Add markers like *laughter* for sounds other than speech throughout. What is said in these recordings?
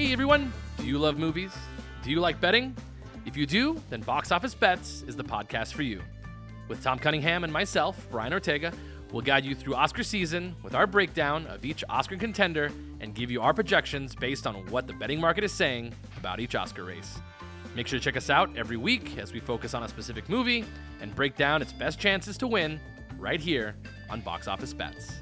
Hey everyone, do you love movies? Do you like betting? If you do, then Box Office Bets is the podcast for you. With Tom Cunningham and myself, Brian Ortega, we'll guide you through Oscar season with our breakdown of each Oscar contender and give you our projections based on what the betting market is saying about each Oscar race. Make sure to check us out every week as we focus on a specific movie and break down its best chances to win right here on Box Office Bets.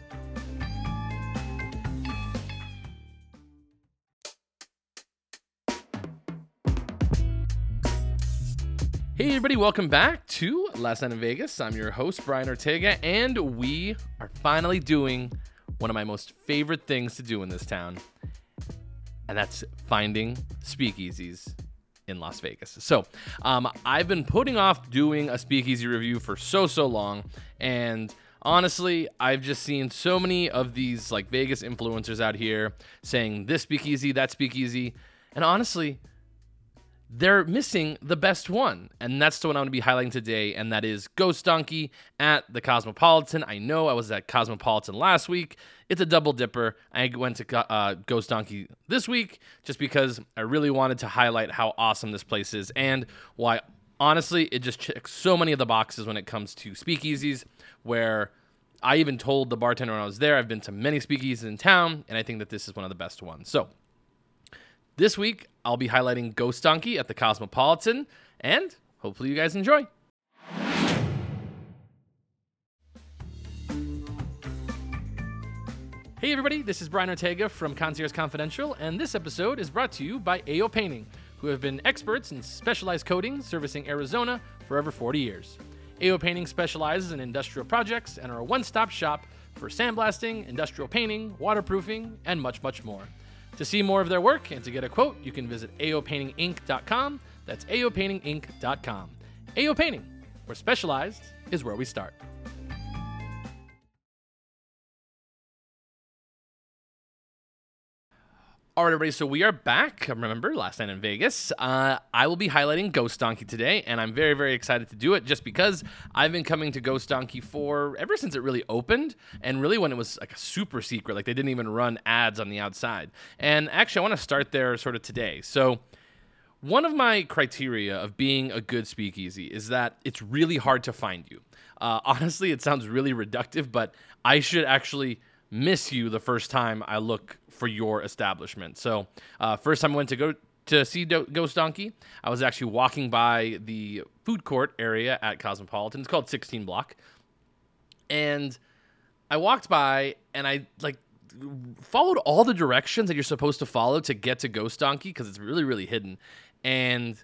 Hey, everybody, welcome back to Last Night in Vegas. I'm your host, Brian Ortega, and we are finally doing one of my most favorite things to do in this town, and that's finding speakeasies in Las Vegas. So, um, I've been putting off doing a speakeasy review for so, so long, and honestly, I've just seen so many of these like Vegas influencers out here saying this speakeasy, that speakeasy, and honestly, they're missing the best one. And that's the one I'm going to be highlighting today. And that is Ghost Donkey at the Cosmopolitan. I know I was at Cosmopolitan last week. It's a double dipper. I went to uh, Ghost Donkey this week just because I really wanted to highlight how awesome this place is and why, honestly, it just checks so many of the boxes when it comes to speakeasies. Where I even told the bartender when I was there, I've been to many speakeasies in town, and I think that this is one of the best ones. So, this week, I'll be highlighting Ghost Donkey at the Cosmopolitan, and hopefully, you guys enjoy. Hey, everybody, this is Brian Ortega from Concierge Confidential, and this episode is brought to you by AO Painting, who have been experts in specialized coating servicing Arizona for over 40 years. AO Painting specializes in industrial projects and are a one stop shop for sandblasting, industrial painting, waterproofing, and much, much more. To see more of their work and to get a quote, you can visit aopaintinginc.com. That's aopaintinginc.com. AO Painting, where specialized is where we start. All right, everybody. So we are back. Remember, last night in Vegas. Uh, I will be highlighting Ghost Donkey today, and I'm very, very excited to do it just because I've been coming to Ghost Donkey for ever since it really opened, and really when it was like a super secret. Like they didn't even run ads on the outside. And actually, I want to start there sort of today. So. One of my criteria of being a good speakeasy is that it's really hard to find you. Uh, honestly, it sounds really reductive, but I should actually miss you the first time I look for your establishment. So, uh, first time I went to go to see Do- Ghost Donkey, I was actually walking by the food court area at Cosmopolitan. It's called 16 Block, and I walked by and I like followed all the directions that you're supposed to follow to get to Ghost Donkey because it's really really hidden, and.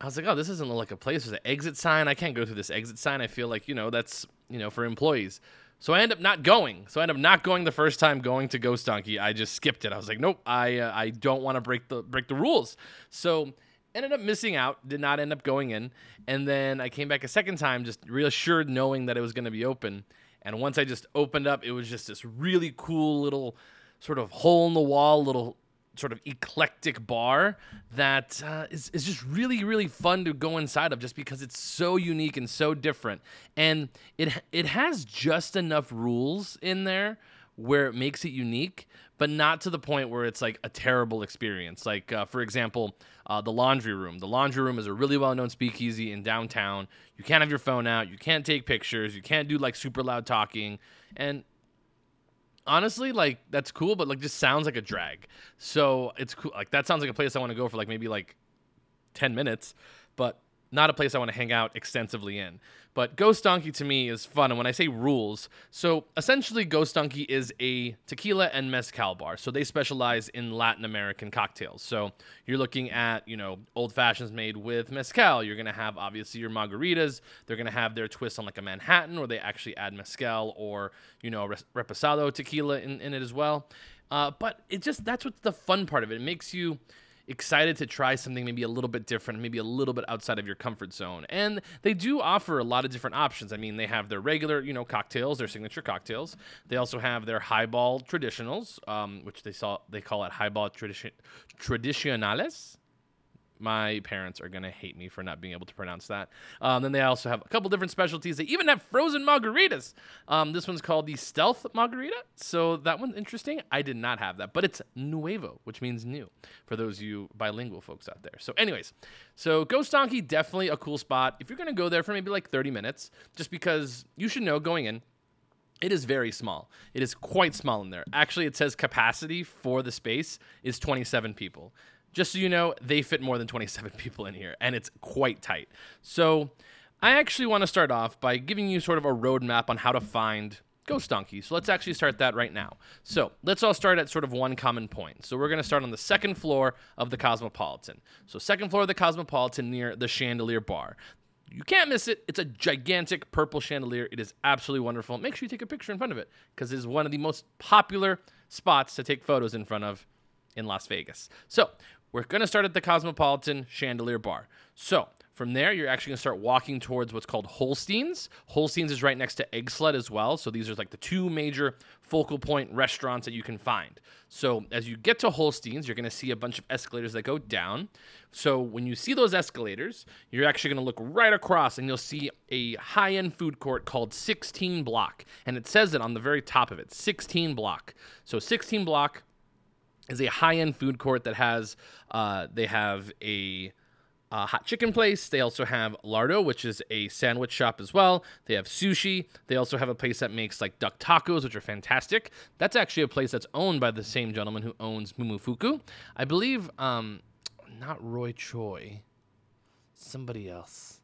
I was like, oh, this doesn't look like a place. There's an exit sign. I can't go through this exit sign. I feel like, you know, that's, you know, for employees. So I end up not going. So I end up not going the first time going to Ghost Donkey. I just skipped it. I was like, nope, I uh, I don't want to break the break the rules. So ended up missing out. Did not end up going in. And then I came back a second time, just reassured knowing that it was going to be open. And once I just opened up, it was just this really cool little sort of hole in the wall little sort of eclectic bar that uh, is is just really really fun to go inside of just because it's so unique and so different. And it it has just enough rules in there where it makes it unique but not to the point where it's like a terrible experience. Like uh, for example uh, the laundry room. The laundry room is a really well known speakeasy in downtown. You can't have your phone out. You can't take pictures. You can't do like super loud talking. And honestly, like that's cool, but like just sounds like a drag. So it's cool. Like that sounds like a place I want to go for like maybe like ten minutes, but not a place I want to hang out extensively in. But Ghost Donkey to me is fun. And when I say rules, so essentially Ghost Donkey is a tequila and mezcal bar. So they specialize in Latin American cocktails. So you're looking at, you know, old fashions made with mezcal. You're going to have obviously your margaritas. They're going to have their twist on like a Manhattan where they actually add mezcal or, you know, reposado tequila in, in it as well. Uh, but it just, that's what's the fun part of it. It makes you excited to try something maybe a little bit different, maybe a little bit outside of your comfort zone. And they do offer a lot of different options. I mean, they have their regular, you know, cocktails, their signature cocktails. They also have their highball traditionals, um, which they saw they call it highball tradition tradicionales. My parents are gonna hate me for not being able to pronounce that. Um, then they also have a couple different specialties. They even have frozen margaritas. Um, this one's called the Stealth Margarita. So that one's interesting. I did not have that, but it's nuevo, which means new for those of you bilingual folks out there. So, anyways, so Ghost Donkey definitely a cool spot if you're gonna go there for maybe like 30 minutes, just because you should know going in it is very small. It is quite small in there. Actually, it says capacity for the space is 27 people. Just so you know, they fit more than 27 *laughs* people in here, and it's quite tight. So, I actually want to start off by giving you sort of a roadmap on how to find Ghost Donkey. So let's actually start that right now. So let's all start at sort of one common point. So we're going to start on the second floor of the Cosmopolitan. So second floor of the Cosmopolitan near the Chandelier Bar. You can't miss it. It's a gigantic purple chandelier. It is absolutely wonderful. Make sure you take a picture in front of it because it is one of the most popular spots to take photos in front of in Las Vegas. So, we're going to start at the Cosmopolitan Chandelier Bar. So, from there, you're actually going to start walking towards what's called Holstein's. Holstein's is right next to Eggslut as well. So these are like the two major focal point restaurants that you can find. So as you get to Holstein's, you're going to see a bunch of escalators that go down. So when you see those escalators, you're actually going to look right across and you'll see a high end food court called 16 Block. And it says it on the very top of it 16 Block. So 16 Block is a high end food court that has, uh, they have a hot chicken place. They also have Lardo, which is a sandwich shop as well. They have sushi. They also have a place that makes like duck tacos, which are fantastic. That's actually a place that's owned by the same gentleman who owns Momofuku. I believe, um, not Roy Choi, somebody else.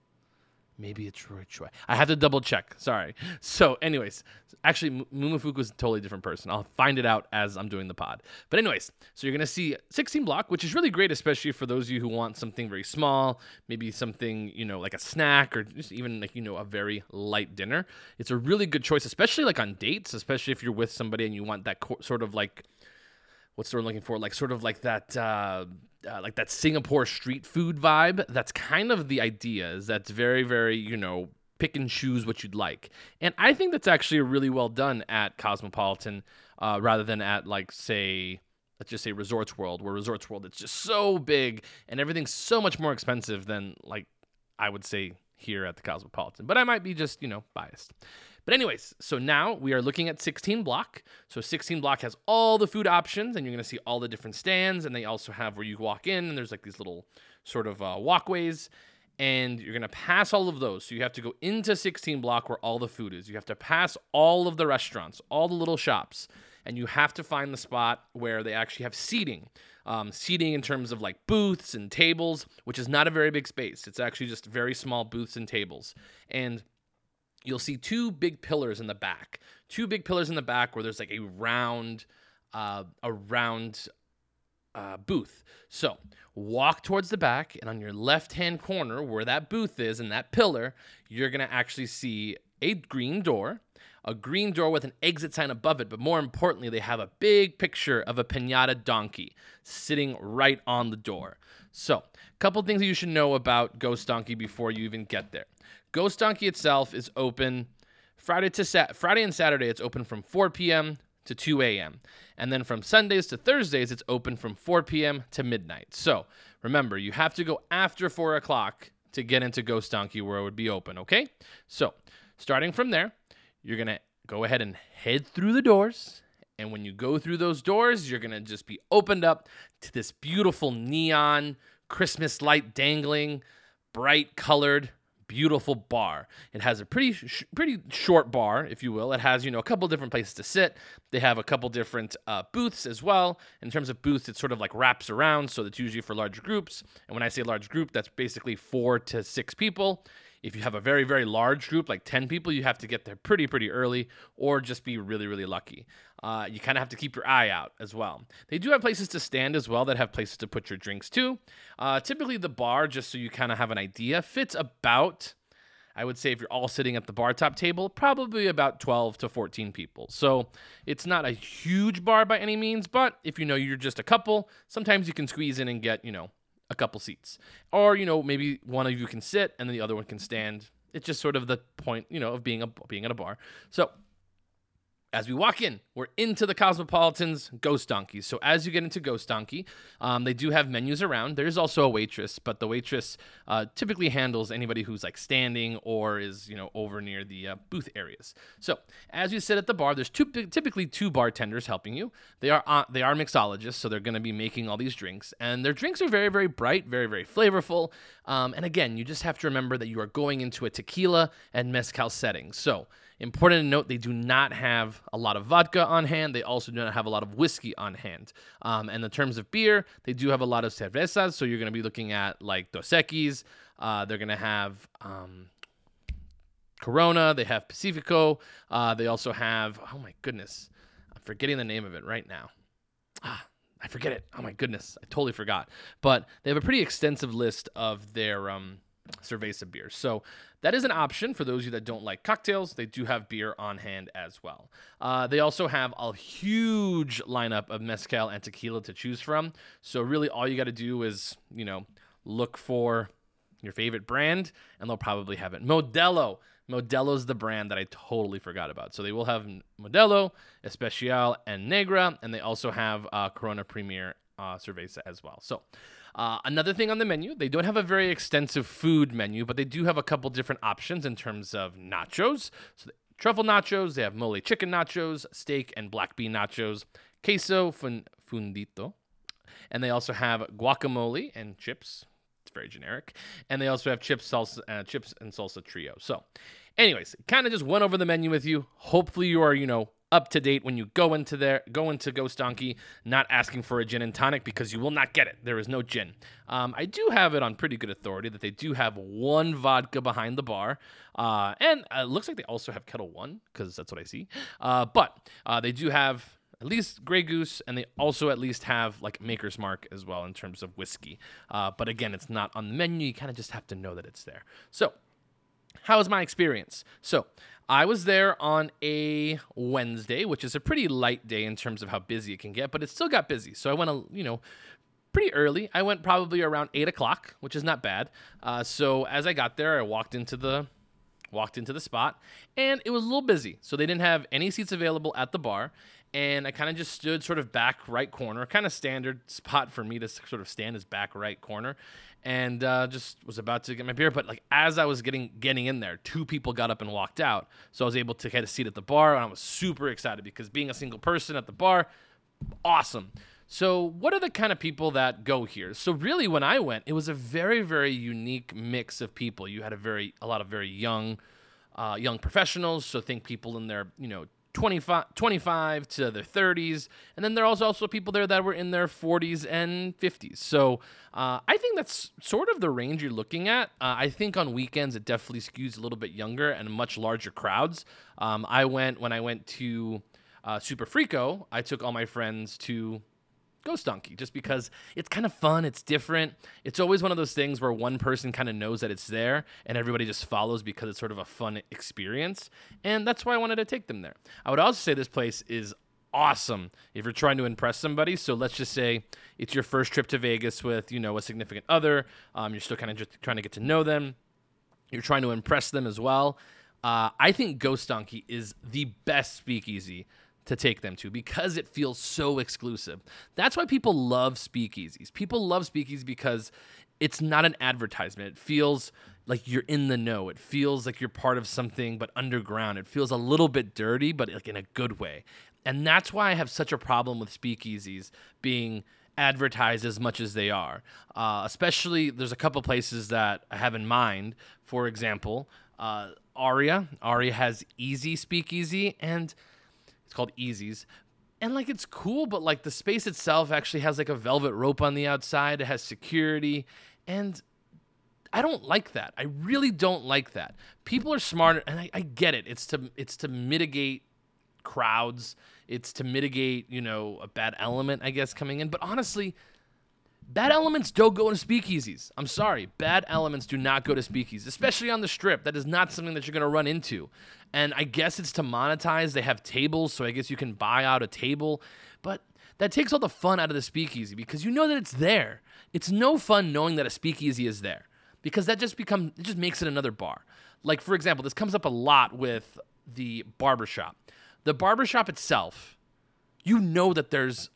Maybe it's Roy Choi. I have to double check. Sorry. *laughs* So, anyways, actually, Momofuku is a totally different person. I'll find it out as I'm doing the pod. But, anyways, so you're going to see 16 block, which is really great, especially for those of you who want something very small, maybe something, you know, like a snack or just even like, you know, a very light dinner. It's a really good choice, especially like on dates, especially if you're with somebody and you want that co- sort of like, what's the word I'm looking for? Like, sort of like that. Uh, uh, like that Singapore street food vibe. That's kind of the idea. Is that's very, very, you know, pick and choose what you'd like. And I think that's actually really well done at Cosmopolitan, uh, rather than at like say, let's just say Resorts World, where Resorts World it's just so big and everything's so much more expensive than like I would say here at the Cosmopolitan. But I might be just you know biased. But, anyways, so now we are looking at 16 block. So, 16 block has all the food options, and you're going to see all the different stands. And they also have where you walk in, and there's like these little sort of uh, walkways. And you're going to pass all of those. So, you have to go into 16 block where all the food is. You have to pass all of the restaurants, all the little shops. And you have to find the spot where they actually have seating. Um, seating in terms of like booths and tables, which is not a very big space. It's actually just very small booths and tables. And you'll see two big pillars in the back. Two big pillars in the back where there's like a round, uh, a round uh, booth. So walk towards the back, and on your left hand corner, where that booth is and that pillar, you're gonna actually see a green door. A green door with an exit sign above it, but more importantly, they have a big picture of a pinata donkey sitting right on the door. So, a couple things that you should know about Ghost Donkey before you even get there. Ghost Donkey itself is open Friday to Sat Friday and Saturday. It's open from 4 p.m. to 2 a.m. And then from Sundays to Thursdays, it's open from 4 p.m. to midnight. So remember, you have to go after 4 o'clock to get into Ghost Donkey where it would be open, okay? So starting from there, you're going to go ahead and head through the doors. And when you go through those doors, you're going to just be opened up to this beautiful neon Christmas light dangling, bright colored beautiful bar. It has a pretty sh- pretty short bar, if you will. It has you know a couple different places to sit. They have a couple different uh, booths as well. In terms of booths, it sort of like wraps around, so it's usually for large groups. And when I say large group, that's basically four to six people. If you have a very, very large group, like 10 people, you have to get there pretty, pretty early or just be really, really lucky. Uh, you kind of have to keep your eye out as well. They do have places to stand as well that have places to put your drinks too. Uh, typically, the bar, just so you kind of have an idea, fits about. I would say if you're all sitting at the bar top table, probably about 12 to 14 people. So it's not a huge bar by any means, but if you know you're just a couple, sometimes you can squeeze in and get, you know, a couple seats. Or, you know, maybe one of you can sit and then the other one can stand. It's just sort of the point, you know, of being a being at a bar. So as we walk in, we're into the Cosmopolitan's Ghost Donkeys. So as you get into Ghost Donkey, um, they do have menus around. There's also a waitress, but the waitress uh, typically handles anybody who's like standing or is you know over near the uh, booth areas. So as you sit at the bar, there's two, typically two bartenders helping you. They are uh, they are mixologists, so they're going to be making all these drinks, and their drinks are very very bright, very very flavorful. Um, and again, you just have to remember that you are going into a tequila and mezcal setting. So Important to note, they do not have a lot of vodka on hand. They also do not have a lot of whiskey on hand. Um, and in terms of beer, they do have a lot of cervezas. So you're going to be looking at like Dos Equis. Uh, they're going to have um, Corona. They have Pacifico. Uh, they also have, oh my goodness, I'm forgetting the name of it right now. Ah, I forget it. Oh my goodness, I totally forgot. But they have a pretty extensive list of their um, cerveza beers. So that is an option for those of you that don't like cocktails. They do have beer on hand as well. Uh, they also have a huge lineup of mezcal and tequila to choose from. So really, all you got to do is you know look for your favorite brand, and they'll probably have it. Modelo. Modelo's the brand that I totally forgot about. So they will have Modelo, Especial, and Negra, and they also have uh, Corona Premier uh, Cerveza as well. So uh, another thing on the menu, they don't have a very extensive food menu, but they do have a couple different options in terms of nachos. So truffle nachos, they have mole chicken nachos, steak and black bean nachos, queso fun- fundito, and they also have guacamole and chips. It's very generic, and they also have chips, salsa, uh, chips and salsa trio. So, anyways, kind of just went over the menu with you. Hopefully, you are you know up to date when you go into there, go into Ghost Donkey, not asking for a gin and tonic because you will not get it. There is no gin. Um, I do have it on pretty good authority that they do have one vodka behind the bar, uh, and uh, it looks like they also have Ketel One because that's what I see. Uh, but uh, they do have at least Grey Goose, and they also at least have like Maker's Mark as well in terms of whiskey. Uh, but again, it's not on the menu. You kind of just have to know that it's there. So how was my experience? So, I was there on a Wednesday, which is a pretty light day in terms of how busy it can get, but it still got busy. So I went, a, you know, pretty early. I went probably around eight o'clock, which is not bad. Uh, so as I got there, I walked into the walked into the spot, and it was a little busy. So they didn't have any seats available at the bar, and I kind of just stood sort of back right corner, kind of standard spot for me to sort of stand as back right corner, and uh, just was about to get my beer. But like as I was getting getting in there, two people got up and walked out, so I was able to get a seat at the bar, and I was super excited because being a single person at the bar, awesome. So, what are the kind of people that go here? So, really, when I went, it was a very, very unique mix of people. You had a very, a lot of very young, uh, young professionals. So, think people in their, you know, 25, 25 to their 30s. And then there are also people there that were in their 40s and 50s. So uh, I think that's sort of the range you're looking at. Uh, I think on weekends it definitely skews a little bit younger and much larger crowds. Um, I went when I went to uh, Superfrico, I took all my friends to Ghost Donkey just because it's kind of fun, it's different. It's always one of those things where one person kind of knows that it's there and everybody just follows because it's sort of a fun experience. And that's why I wanted to take them there. I would also say this place is awesome if you're trying to impress somebody. So let's just say it's your first trip to Vegas with, you know, a significant other. Um, you're still kind of just trying to get to know them. You're trying to impress them as well. Uh, I think Ghost Donkey is the best speakeasy to take them to because it feels so exclusive. That's why people love speakeasies. People love speakeasies because it's not an advertisement. It feels like you're in the know. It feels like you're part of something but underground. It feels a little bit dirty but like in a good way. And that's why I have such a problem with speakeasies being advertised as much as they are. Uh, especially, there's a couple places that I have in mind. For example, uh, Aria. Aria has Easy Speakeasy, and it's called Easy's. And like it's cool, but like the space itself actually has like a velvet rope on the outside. It has security. And I don't like that. I really don't like that. People are smarter, and I, I get it. It's to it's to mitigate crowds. It's to mitigate, you know, a bad element, I guess, coming in. But honestly, Bad elements don't go to speakeasies. I'm sorry. Bad elements do not go to speakeasies, especially on the strip. That is not something that you're going to run into. And I guess it's to monetize. They have tables, so I guess you can buy out a table. But that takes all the fun out of the speakeasy because you know that it's there. It's no fun knowing that a speakeasy is there because that just becomes it just makes it another bar. Like for example, this comes up a lot with the barbershop The barbershop itself, you know that there's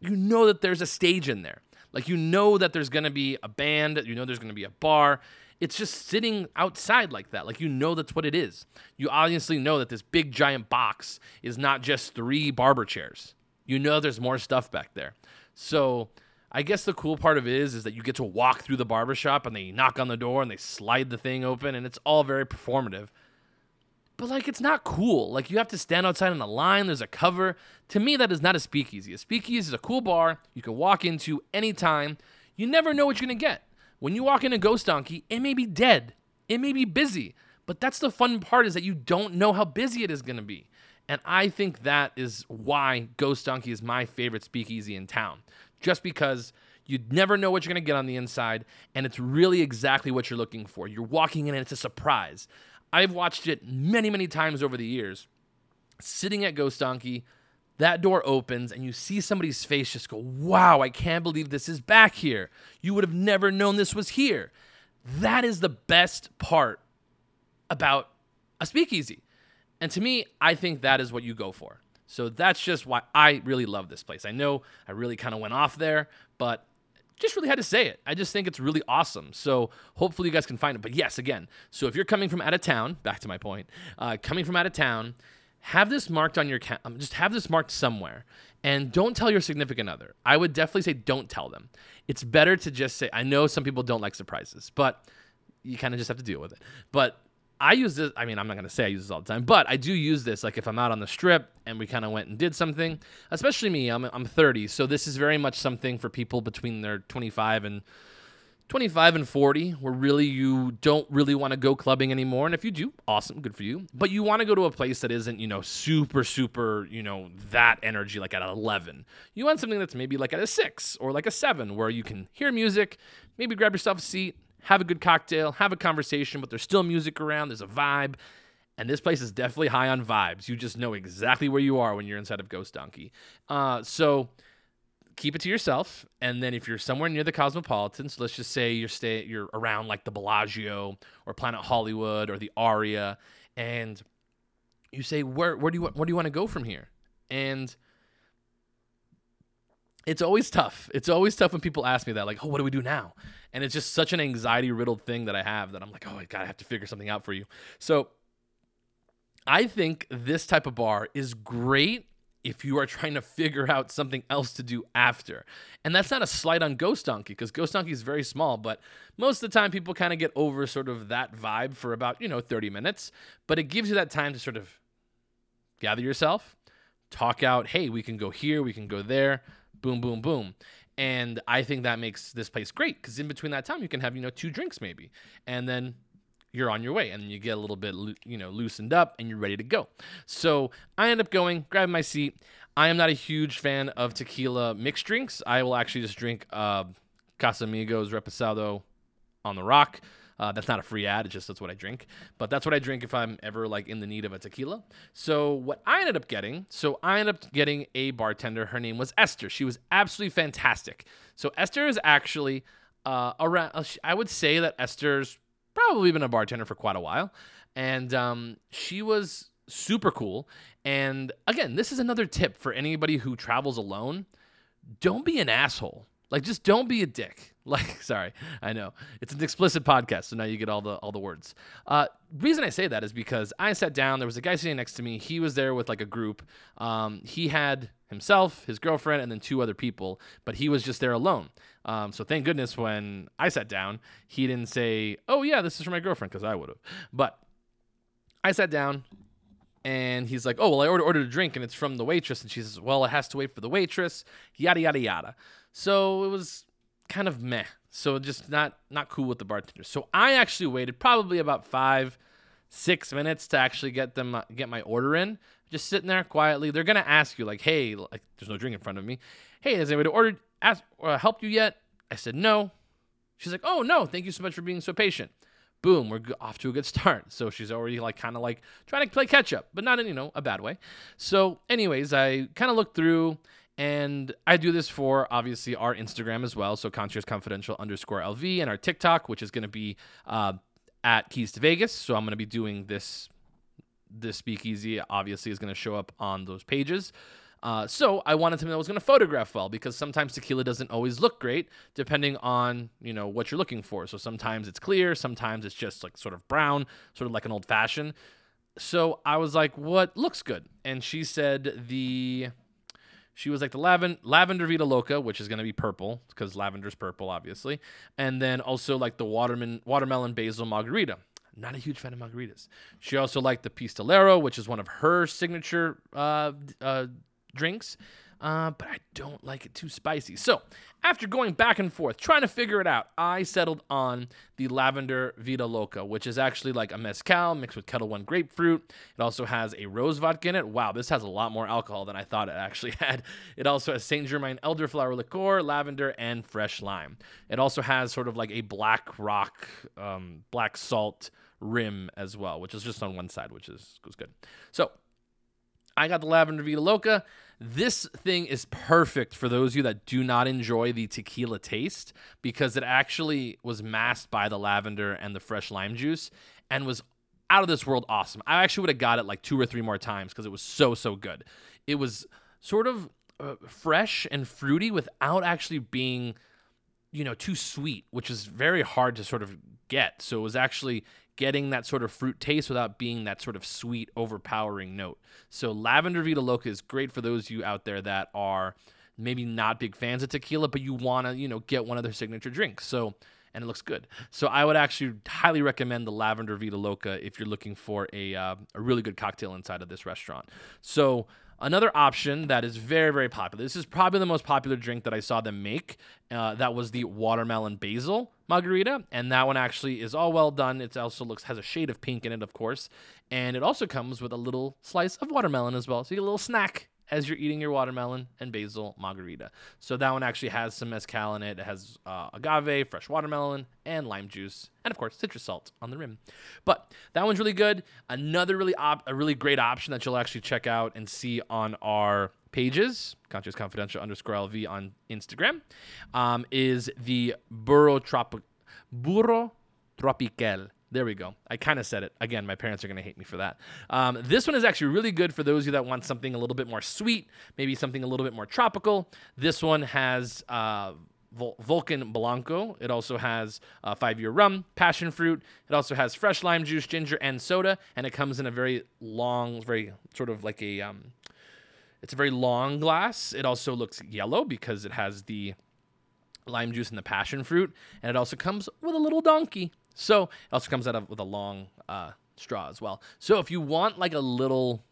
you know that there's a stage in there. Like you know that there's to be a band, you know there's to be a bar. It's just sitting outside like that. Like you know that's what it is. You obviously know that this big giant box is not just three barber chairs. You know there's more stuff back there. So, I guess the cool part of it is is that you get to walk through the barbershop and they knock on the door and they slide the thing open and it's all very performative. But like it's not cool. Like you have to stand outside in a line, there's a cover. To me, that is not a speakeasy. A speakeasy is a cool bar you can walk into anytime. You never know what you're gonna get. When you walk in a Ghost Donkey, it may be dead. It may be busy. But that's the fun part is that you don't know how busy it is gonna be. And I think that is why Ghost Donkey is my favorite speakeasy in town just because you never know what you're going to get on the inside, and it's really exactly what you're looking for. You're walking in, and it's a surprise. I've watched it many, many times over the years. Sitting at Ghost Donkey, that door opens, and you see somebody's face just go, Wow, I can't believe this is back here. You would have never known this was here. That is the best part about a speakeasy. And to me, I think that is what you go for. So that's just why I really love this place. I know I really kind of went off there, but just really had to say it. I just think it's really awesome. So hopefully you guys can find it. But yes, again, so if you're coming from out of town, back to my point, uh, coming from out of town, have this marked on your ca- um, just have this marked somewhere, and don't tell your significant other. I would definitely say don't tell them. It's better to just say. I know some people don't like surprises, but you kind of just have to deal with it. But I use this. I mean, I'm not gonna say I use this all the time, but I do use this. Like if I'm out on the strip and we kind of went and did something, especially me. I'm I'm 30, so this is very much something for people between their 25 and 25 and 40, where really you don't really want to go clubbing anymore. And if you do, awesome, good for you. But you want to go to a place that isn't, you know, super, super, you know, that energy like at 11. You want something that's maybe like at a six or like a seven, where you can hear music, maybe grab yourself a seat, have a good cocktail, have a conversation, but there's still music around, there's a vibe. And this place is definitely high on vibes. You just know exactly where you are when you're inside of Ghost Donkey. Uh, so keep it to yourself. And then if you're somewhere near the Cosmopolitan, so let's just say you're stay you're around like the Bellagio or Planet Hollywood or the Aria, and you say where where do you where do you want to go from here? And it's always tough. It's always tough when people ask me that, like, oh, what do we do now? And it's just such an anxiety riddled thing that I have that I'm like, oh, I gotta have to figure something out for you. So I think this type of bar is great if you are trying to figure out something else to do after. And that's not a slight on Ghost Donkey because Ghost Donkey is very small, but most of the time people kind of get over sort of that vibe for about, you know, 30 minutes. But it gives you that time to sort of gather yourself, talk out, hey, we can go here, we can go there, boom, boom, boom. And I think that makes this place great because in between that time, you can have, you know, two drinks maybe. And then you're on your way and you get a little bit, you know, loosened up and you're ready to go. So I end up going, grabbing my seat. I am not a huge fan of tequila mixed drinks. I will actually just drink uh, Casamigos Reposado on the rock. Uh, that's not a free ad. It's just that's what I drink. But that's what I drink if I'm ever like in the need of a tequila. So what I ended up getting, so I ended up getting a bartender. Her name was Esther. She was absolutely fantastic. So Esther is actually uh, around. Uh, I would say that Esther's probably been a bartender for quite a while, and um, she was super cool. And again, this is another tip for anybody who travels alone. Don't be an asshole. Like just don't be a dick. *laughs* Like sorry, I know. It's an explicit podcast, so now you get all the all the words. Uh reason I say that is because I sat down, there was a guy sitting next to me. He was there with like a group. Um he had himself, his girlfriend, and then two other people, but he was just there alone. Um, so thank goodness when I sat down, he didn't say, "Oh yeah, this is for my girlfriend," because I would have. But I sat down, and he's like, "Oh well, I ordered, ordered a drink, and it's from the waitress," and she says, "Well, it has to wait for the waitress." Yada yada yada. So it was kind of meh. So just not not cool with the bartender. So I actually waited probably about five, six minutes to actually get them uh, get my order in. Just sitting there quietly. They're gonna ask you like, "Hey, like, there's no drink in front of me. Hey, has anybody ordered ask uh, helped you yet?" I said no. She's like, "Oh no, thank you so much for being so patient." Boom, we're off to a good start. So she's already like kind of like trying to play catch up, but not in you know a bad way. So, anyways, I kind of looked through and I do this for obviously our Instagram as well. So Concierge Confidential underscore LV and our TikTok, which is going to be uh, at Keys to Vegas. So I'm going to be doing this this speakeasy obviously is going to show up on those pages. Uh, so I wanted something that was going to photograph well because sometimes tequila doesn't always look great depending on you know what you're looking for. So sometimes it's clear, sometimes it's just like sort of brown, sort of like an old fashioned. So I was like, "What looks good?" And she said the she was like the lavender, Vida Loca, which is going to be purple because lavender's purple, obviously, and then also like the watermelon watermelon basil margarita. Not a huge fan of margaritas. She also liked the Pistolero, which is one of her signature uh, uh, drinks, uh, but I don't like it too spicy. So, after going back and forth, trying to figure it out, I settled on the Lavender Vida Loca, which is actually like a mezcal mixed with Ketel One grapefruit. It also has a rose vodka in it. Wow, this has a lot more alcohol than I thought it actually *laughs* had. It also has Saint Germain elderflower liqueur, lavender, and fresh lime. It also has sort of like a black rock, um, black salt rim as well, which is just on one side, which is was good. So I got the Lavender Vida Loca. This thing is perfect for those of you that do not enjoy the tequila taste because it actually was masked by the lavender and the fresh lime juice and was out of this world awesome. I actually would have got it like two or three more times because it was so, so good. It was sort of uh, fresh and fruity without actually being, you know, too sweet, which is very hard to sort of get. So it was actually getting that sort of fruit taste without being that sort of sweet, overpowering note. So Lavender Vida Loca is great for those of you out there that are maybe not big fans of tequila, but you want to, you know, get one of their signature drinks. So and it looks good. So I would actually highly recommend the Lavender Vida Loca if you're looking for a uh, a really good cocktail inside of this restaurant. So Another option that is very, very popular. This is probably the most popular drink that I saw them make. Uh, that was the watermelon basil margarita, and that one actually is all well done. It also looks has a shade of pink in it, of course, and it also comes with a little slice of watermelon as well, so you get a little snack as you're eating your watermelon and basil margarita. So that one actually has some mezcal in it. It has uh, agave, fresh watermelon, and lime juice, and of course citrus salt on the rim. But that one's really good. Another really op- a really great option that you'll actually check out and see on our pages, Concierge Confidential underscore LV on Instagram, um, is the Burro Trop- Burro Tropical there we go. I kind of said it. Again, my parents are going to hate me for that. Um, this one is actually really good for those of you that want something a little bit more sweet, maybe something a little bit more tropical. This one has uh, Vul- Vulcan Blanco. It also has uh, five year rum, passion fruit. It also has fresh lime juice, ginger, and soda. And it comes in a very long, very sort of like a. Um, it's a very long glass. It also looks yellow because it has the lime juice and the passion fruit, and it also comes with a little donkey. So it also comes out of with a long uh, straw as well. So if you want like a little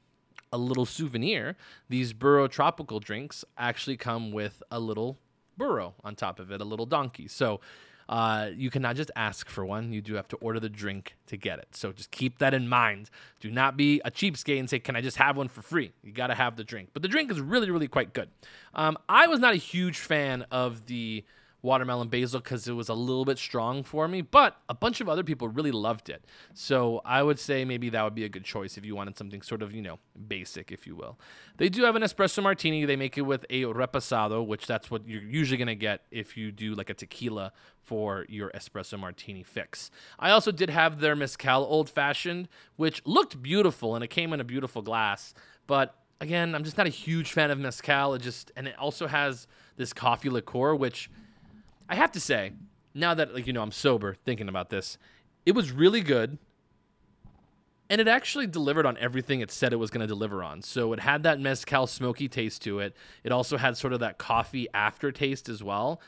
a little souvenir, these burro tropical drinks actually come with a little burro on top of it, a little donkey. So uh, you cannot just ask for one. You do have to order the drink to get it. So just keep that in mind. Do not be a cheapskate and say, "Can I just have one for free?" You got to have the drink. But the drink is really, really quite good. Um, I was not a huge fan of the watermelon basil because it was a little bit strong for me, but a bunch of other people really loved it. So I would say maybe that would be a good choice if you wanted something sort of, you know, basic, if you will. They do have an espresso martini. They make it with a reposado, which that's what you're usually going to get if you do like a tequila for your espresso martini fix. I also did have their mezcal old fashioned, which looked beautiful and it came in a beautiful glass, but again, I'm just not a huge fan of mezcal. It just and it also has this coffee liqueur, which I have to say, now that like you know I'm sober, thinking about this, it was really good. And it actually delivered on everything it said it was going to deliver on. So it had that mezcal smoky taste to it. It also had sort of that coffee aftertaste as well,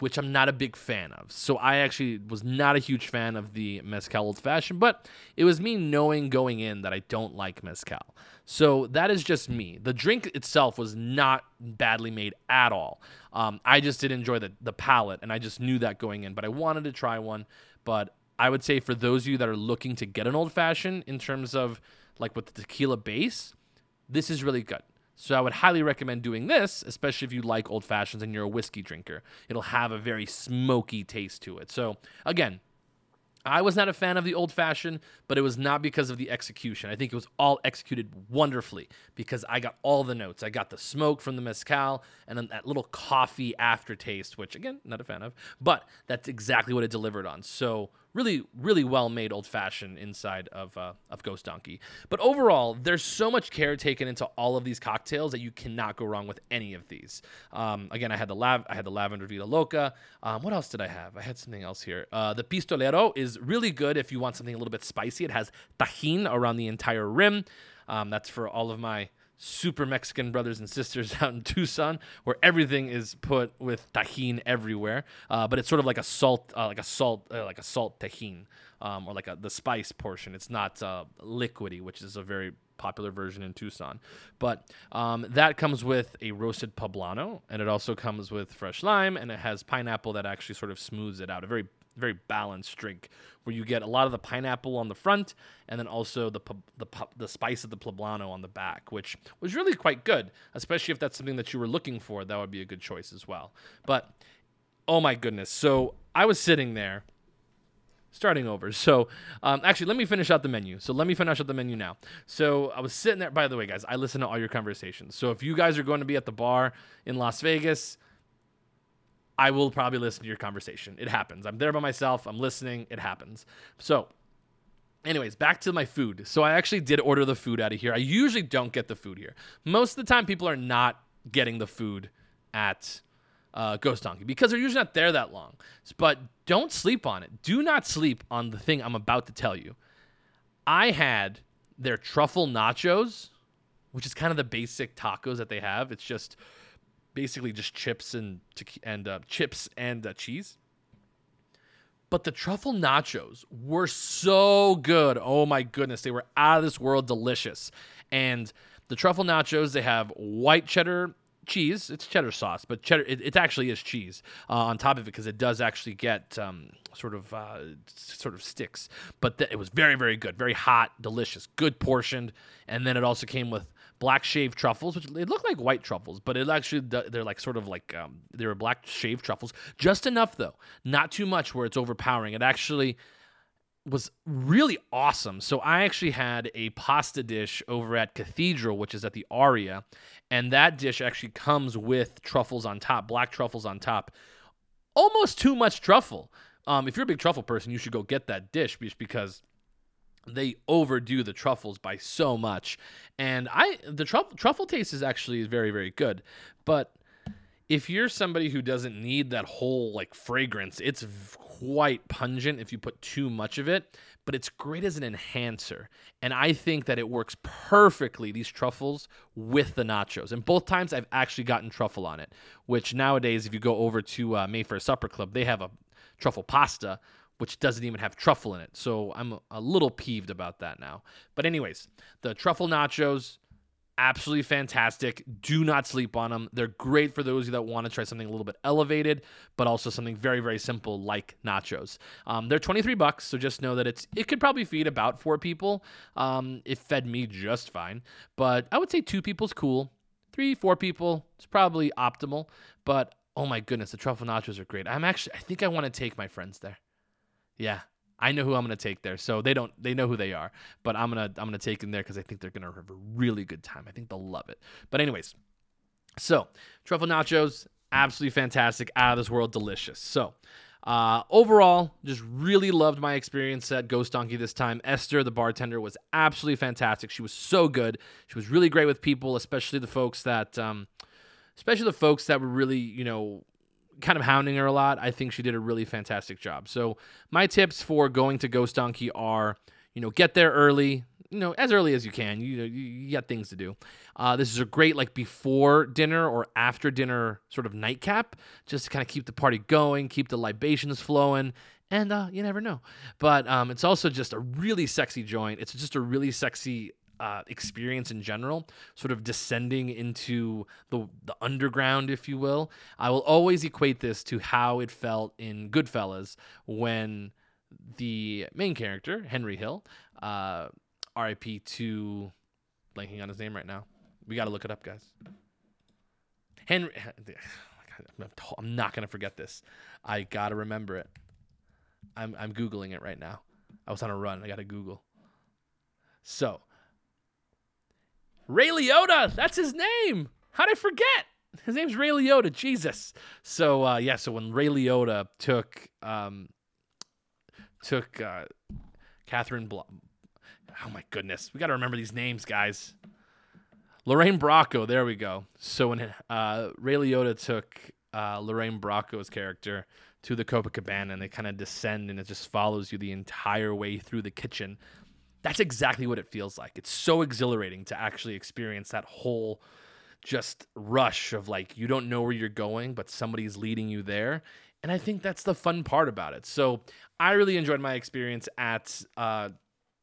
which I'm not a big fan of. So I actually was not a huge fan of the mezcal old fashioned, but it was me knowing going in that I don't like mezcal. So that is just me. The drink itself was not badly made at all. Um, I just did enjoy the the palate, and I just knew that going in. But I wanted to try one. But I would say for those of you that are looking to get an old fashioned in terms of like with the tequila base, this is really good. So I would highly recommend doing this, especially if you like old fashions and you're a whiskey drinker. It'll have a very smoky taste to it. So again, I was not a fan of the old fashioned, but it was not because of the execution. I think it was all executed wonderfully because I got all the notes. I got the smoke from the mezcal and then that little coffee aftertaste, which again, not a fan of, but that's exactly what it delivered on. So, really, really well made old fashioned inside of uh, of Ghost Donkey. But overall, there's so much care taken into all of these cocktails that you cannot go wrong with any of these. Um, again, I had the lav- I had the lavender Vida Loca. Um, what else did I have? I had something else here. Uh, the Pistolero is really good if you want something a little bit spicy. It has Tajín around the entire rim. Um, that's for all of my super Mexican brothers and sisters *laughs* out in Tucson, where everything is put with Tajín everywhere. Uh, but it's sort of like a salt, uh, like a salt, uh, like a salt Tajín, um, or like a, the spice portion. It's not uh, liquidy, which is a very popular version in Tucson. But um, that comes with a roasted poblano, and it also comes with fresh lime, and it has pineapple that actually sort of smooths it out. A very very balanced drink where you get a lot of the pineapple on the front and then also the the the spice of the poblano on the back, which was really quite good, especially if that's something that you were looking for. That would be a good choice as well. But oh my goodness, so I was sitting there. Starting over. So, um, actually, let me finish out the menu. So, let me finish out the menu now. So, I was sitting there. By the way, guys, I listen to all your conversations. So, if you guys are going to be at the bar in Las Vegas, I will probably listen to your conversation. It happens. I'm there by myself. I'm listening. It happens. So, anyways, back to my food. So, I actually did order the food out of here. I usually don't get the food here. Most of the time, people are not getting the food at uh, Ghost Donkey because they're usually not there that long. But don't sleep on it. Do not sleep on the thing I'm about to tell you. I had their truffle nachos, which is kind of the basic tacos that they have. It's just basically just chips and and uh, chips and uh, cheese. But the truffle nachos were so good. Oh my goodness, they were out of this world delicious. And the truffle nachos, they have white cheddar cheese. It's cheddar sauce, but cheddar it, it actually is cheese uh, on top of it because it does actually get um, sort of uh, sort of sticks. But th- it was very very good, very hot, delicious, good portioned, and then it also came with black shaved truffles, which they look like white truffles, but it actually they're like sort of like um, they're black shaved truffles, just enough though, not too much where it's overpowering. It actually was really awesome. So I actually had a pasta dish over at Cathedral, which is at the Aria, and that dish actually comes with truffles on top, black truffles on top. Almost too much truffle. Um, if you're a big truffle person, you should go get that dish because they overdo the truffles by so much. And i the truffle truffle taste is actually very very good. But if you're somebody who doesn't need that whole like fragrance it's quite pungent if you put too much of it but it's great as an enhancer. And i think that it works perfectly these truffles with the nachos. And both times i've actually gotten truffle on it which nowadays if you go over to uh, mayfair supper club they have a truffle pasta which doesn't even have truffle in it. So I'm a little peeved about that now. But, anyways, the truffle nachos, absolutely fantastic. Do not sleep on them. They're great for those of you that want to try something a little bit elevated, but also something very, very simple like nachos. Um, they're 23 bucks, so just know that it's it could probably feed about four people. Um, it fed me just fine, but I would say two people's cool. Three, four people, it's probably optimal. But oh my goodness, the truffle nachos are great. I'm actually, I think I want to take my friends there. Yeah, I know who I'm gonna take there. So they don't they know who they are, but I'm gonna I'm gonna take them there because I think they're gonna have a really good time. I think they'll love it. But anyways, so truffle nachos, absolutely fantastic, out of this world, delicious. So. Uh, overall, just really loved my experience at Ghost Donkey this time. Esther, the bartender, was absolutely fantastic. She was so good. She was really great with people, especially the folks that, um, especially the folks that were really, you know, kind of hounding her a lot. I think she did a really fantastic job. So my tips for going to Ghost Donkey are, you know, get there early, you know, as early as you can. You know, you got things to do. Uh, this is a great like before dinner or after dinner sort of nightcap, just to kind of keep the party going, keep the libations flowing, and uh, you never know. But um, it's also just a really sexy joint. It's just a really sexy uh, experience in general, sort of descending into the the underground, if you will. I will always equate this to how it felt in Goodfellas when the main character Henry Hill, uh, R.I.P. to blanking on his name right now. We got to look it up, guys. Henry. *sighs* I'm not gonna forget this. I gotta remember it. I'm I'm googling it right now. I was on a run. I gotta Google. So Ray Liotta, that's his name. How'd I forget? His name's Ray Liotta. Jesus. So uh, yeah, so when Ray Liotta took um, took uh, Catherine. Bla- oh my goodness, we got to remember these names, guys. Lorraine Bracco. There we go. So when uh, Ray Liotta took uh, Lorraine Bracco's character to the Copacabana and they kind of descend and it just follows you the entire way through the kitchen. That's exactly what it feels like. It's so exhilarating to actually experience that whole just rush of like you don't know where you're going, but somebody's leading you there. And I think that's the fun part about it. So I really enjoyed my experience at uh,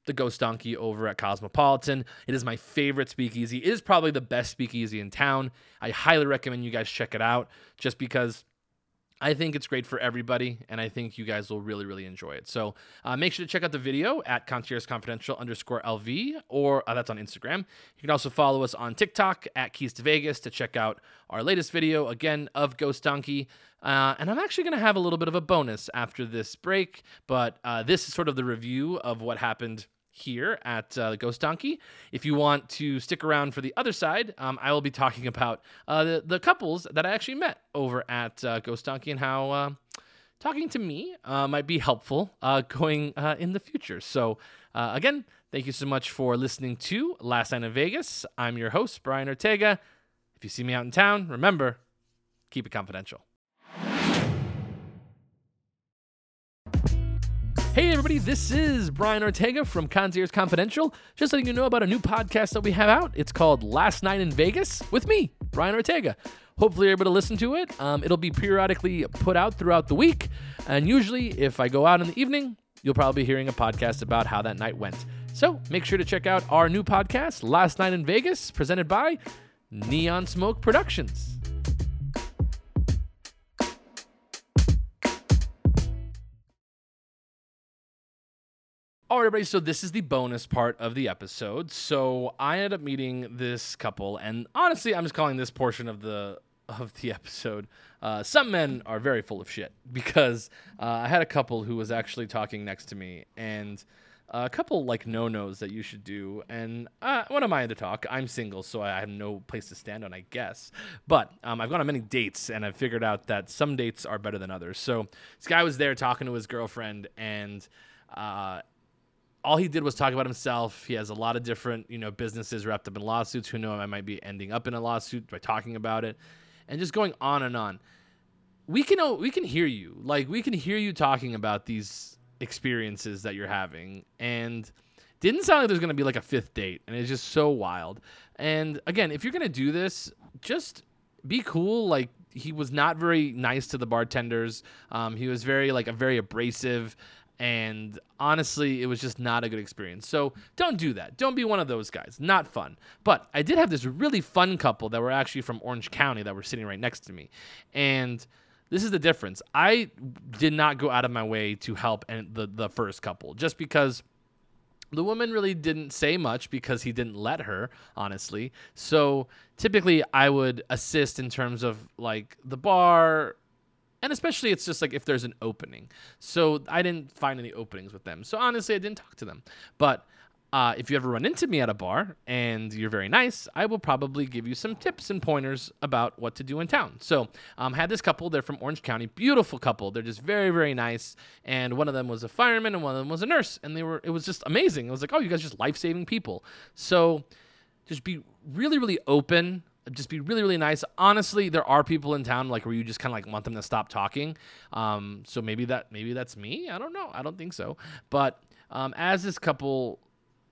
the Ghost Donkey over at Cosmopolitan. It is my favorite speakeasy. It is probably the best speakeasy in town. I highly recommend you guys check it out just because I think it's great for everybody, and I think you guys will really, really enjoy it. So uh, make sure to check out the video at Concierge Confidential underscore LV, or uh, that's on Instagram. You can also follow us on TikTok at Keys to Vegas to check out our latest video, again, of Ghost Donkey. Uh, and I'm actually going to have a little bit of a bonus after this break, but uh, this is sort of the review of what happened here at uh, Ghost Donkey. If you want to stick around for the other side, um, I will be talking about uh, the, the couples that I actually met over at uh, Ghost Donkey and how uh, talking to me uh, might be helpful uh, going in the future. So, again, thank you so much for listening to Last Night in Vegas. I'm your host, Brian Ortega. If you see me out in town, remember, keep it confidential. Hey, everybody, this is Brian Ortega from Concierge Confidential. Just letting you know about a new podcast that we have out. It's called Last Night in Vegas with me, Brian Ortega. Hopefully, you're able to listen to it. Um, it'll be periodically put out throughout the week. And usually, if I go out in the evening, you'll probably be hearing a podcast about how that night went. So make sure to check out our new podcast, Last Night in Vegas, presented by Neon Smoke Productions. All right, everybody. So this is the bonus part of the episode. So I ended up meeting this couple, and honestly, I'm just calling this portion of the of the *laughs* episode. Uh, some men are very full of shit because uh, I had a couple who was actually talking next to me, and a couple like no nos that you should do. And uh, what am I to talk? I'm single, so I have no place to stand on, I guess. But um, I've gone on many dates, and I've figured out that some dates are better than others. So this guy was there talking to his girlfriend, and uh, all he did was talk about himself. He has a lot of different, you know, businesses wrapped up in lawsuits. Who know I might be ending up in a lawsuit by talking about it, and just going on and on. We can we can hear you, like we can hear you talking about these experiences that you're having, and didn't sound like there's gonna be like a fifth date, and it's just so wild. And again, if you're gonna do this, just be cool. Like he was not very nice to the bartenders. Um, he was very like a very abrasive and honestly, it was just not a good experience. So don't do that. Don't be one of those guys. Not fun. But I did have this really fun couple that were actually from Orange County that were sitting right next to me. And this is the difference. I did not go out of my way to help and the the first couple just because the woman really didn't say much because he didn't let her, honestly. So typically I would assist in terms of like the bar, and especially it's just like if there's an opening. So I didn't find any openings with them. So honestly, I didn't talk to them. But uh, if you ever run into me at a bar and you're very nice, I will probably give you some tips and pointers about what to do in town. So, um, had this couple. They're from Orange County, beautiful couple. They're just very, very nice. And one of them was a fireman, and one of them was a nurse. And they were. It was just amazing. It was like, oh, you guys are just life saving people. So, just be really, really open just be really really nice. Honestly there are people in town like where you just kind of like want them to stop talking. Um, so maybe that maybe that's me? I don't know. I don't think so. But um, as this couple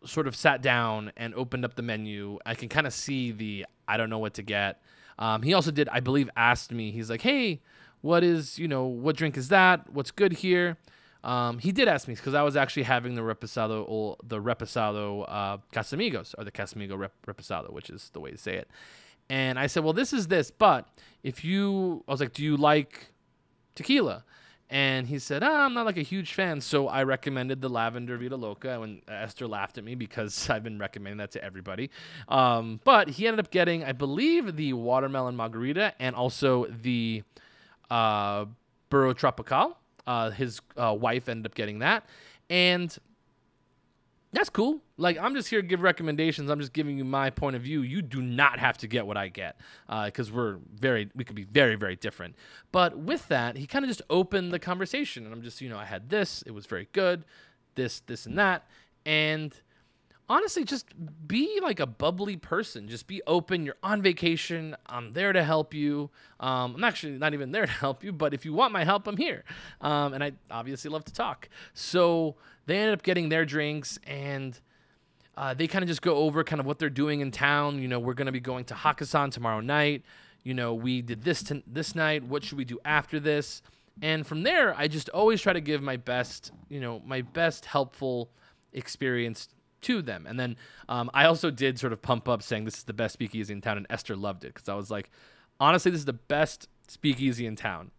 sort of sat down and opened up the menu i can kind of see the i don't know what to get. Um, he also did i believe asked me he's like hey what is you know what drink is that? What's good here? Um, he did ask me because I was actually having the reposado or the reposado uh, Casamigos or the Casamigo rep- reposado, which is the way to say it. And I said, well, this is this, but if you, I was like, do you like tequila? And he said, oh, I'm not like a huge fan. So I recommended the Lavender Vida Loca. And Esther laughed at me because *laughs* I've been recommending that to everybody. Um, but he ended up getting, I believe, the watermelon margarita and also the uh, Burro Tropical. Uh, his uh, wife ended up getting that. And that's cool. Like I'm just here to give recommendations. I'm just giving you my point of view. You do not have to get what I get because uh, we're very, we could be very, very different. But with that, he kind of just opened the conversation, and I'm just, you know, I had this. It was very good. This, this, and that, and honestly, just be like a bubbly person. Just be open. You're on vacation. I'm there to help you. Um, I'm actually not even there *laughs* to help you, but if you want my help, I'm here. Um, and I obviously love to talk. So they ended up getting their drinks and. Uh, they kind of just go over kind of what they're doing in town. You know, we're going to be going to Hakkasan tomorrow night. You know, we did this to, this night. What should we do after this? And from there, I just always try to give my best, you know, my best helpful experience to them. And then um, I also did sort of pump up saying this is the best speakeasy in town, and Esther loved it because I was like, honestly, this is the best speakeasy in town.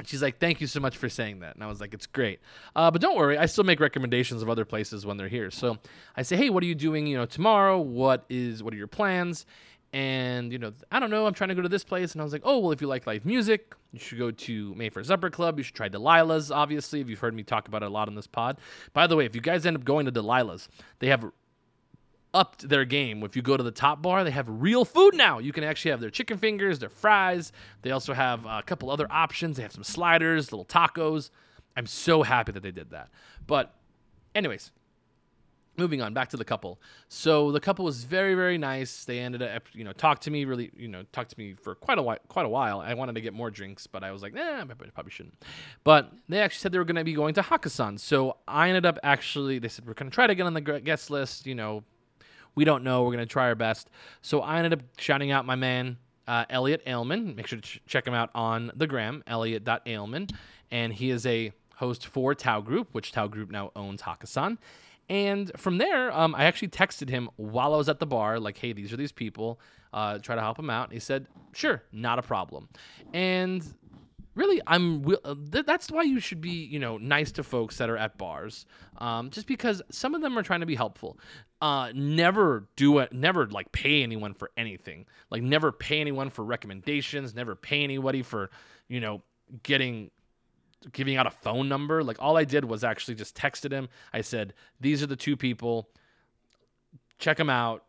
And she's like, thank you so much for saying that. And I was like, it's great. Uh, but don't worry, I still make recommendations of other places when they're here. So I say, hey, what are you doing, you know, tomorrow? What is what are your plans? And you know i don't know i'm trying to go to this place and i was like oh well if you like live music you should go to mayfair supper club. You should try delilah's obviously if you've heard me talk about it a lot on this pod. By the way if you guys end up going to delilah's they have upped their game. If you go to the top bar they have real food now. You can actually have their chicken fingers their fries. They also have a couple other options. They have some sliders little tacos. I'm so happy that they did that. But anyways moving on back to the couple. So the couple was very very nice. They ended up you know talked to me really you know talked to me for quite a while quite a while. I wanted to get more drinks but i was like nah i probably shouldn't. But they actually said they were going to be going to hakkasan. So i ended up actually they said we're going to try to get on the guest list you know. We don't know. We're going to try our best. So i ended up shouting out my man uh, elliot ailman make sure to ch- check him out on the gram elliot.ailman and he is a host for Tao group which Tao group now owns hakkasan and from there, um, I actually texted him while I was at the bar, like, hey, these are these people. Uh, try to help him out. And he said, sure, not a problem. And really, I'm uh, th- that's why you should be, you know, nice to folks that are at bars, um, just because some of them are trying to be helpful. Uh, never do it. Never like pay anyone for anything. Like never pay anyone for recommendations. Never pay anybody for, you know, getting giving out a phone number. Like all I did was actually just texted him. I said, "These are the two people. Check them out.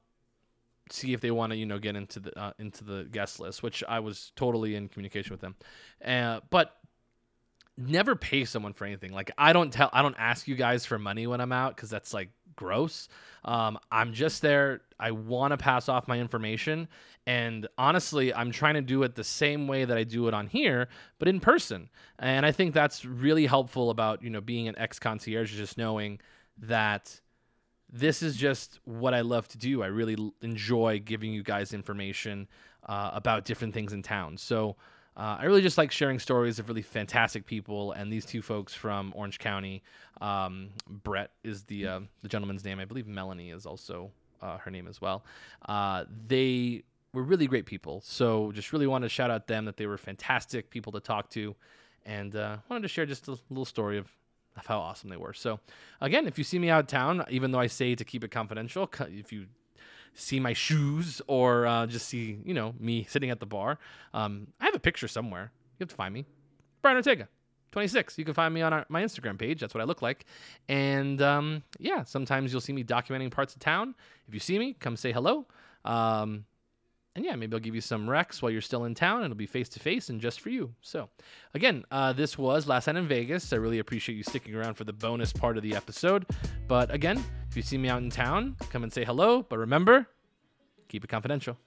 See if they want to, you know, get into the uh, into the guest list." Which I was totally in communication with them. Uh, but never pay someone for anything. Like I don't tell, I don't ask you guys for money when I'm out because that's like gross. Um, I'm just there. I want to pass off my information. And honestly, I'm trying to do it the same way that I do it on here, but in person. And I think that's really helpful about, you know, being an ex concierge, just knowing that this is just what I love to do. I really enjoy giving you guys information uh, about different things in town. So, uh, I really just like sharing stories of really fantastic people, and these two folks from Orange County. Um, Brett is the uh, the gentleman's name. I believe Melanie is also uh, her name as well. Uh, they were really great people. So just really wanted to shout out them that they were fantastic people to talk to, and uh, wanted to share just a little story of of how awesome they were. So again, if you see me out of town, even though I say to keep it confidential, if you see my shoes or uh, just see, you know, me sitting at the bar. Um, I have a picture somewhere. You have to find me. Brian Ortega, 26. You can find me on our, my Instagram page. That's what I look like. And um, yeah, sometimes you'll see me documenting parts of town. If you see me, come say hello. Um, and yeah, maybe I'll give you some recs while you're still in town. It'll be face to face and just for you. So, again, uh, this was Last Night in Vegas. I really appreciate you sticking around for the bonus part of the episode. But again, if you see me out in town, come and say hello. But remember, keep it confidential.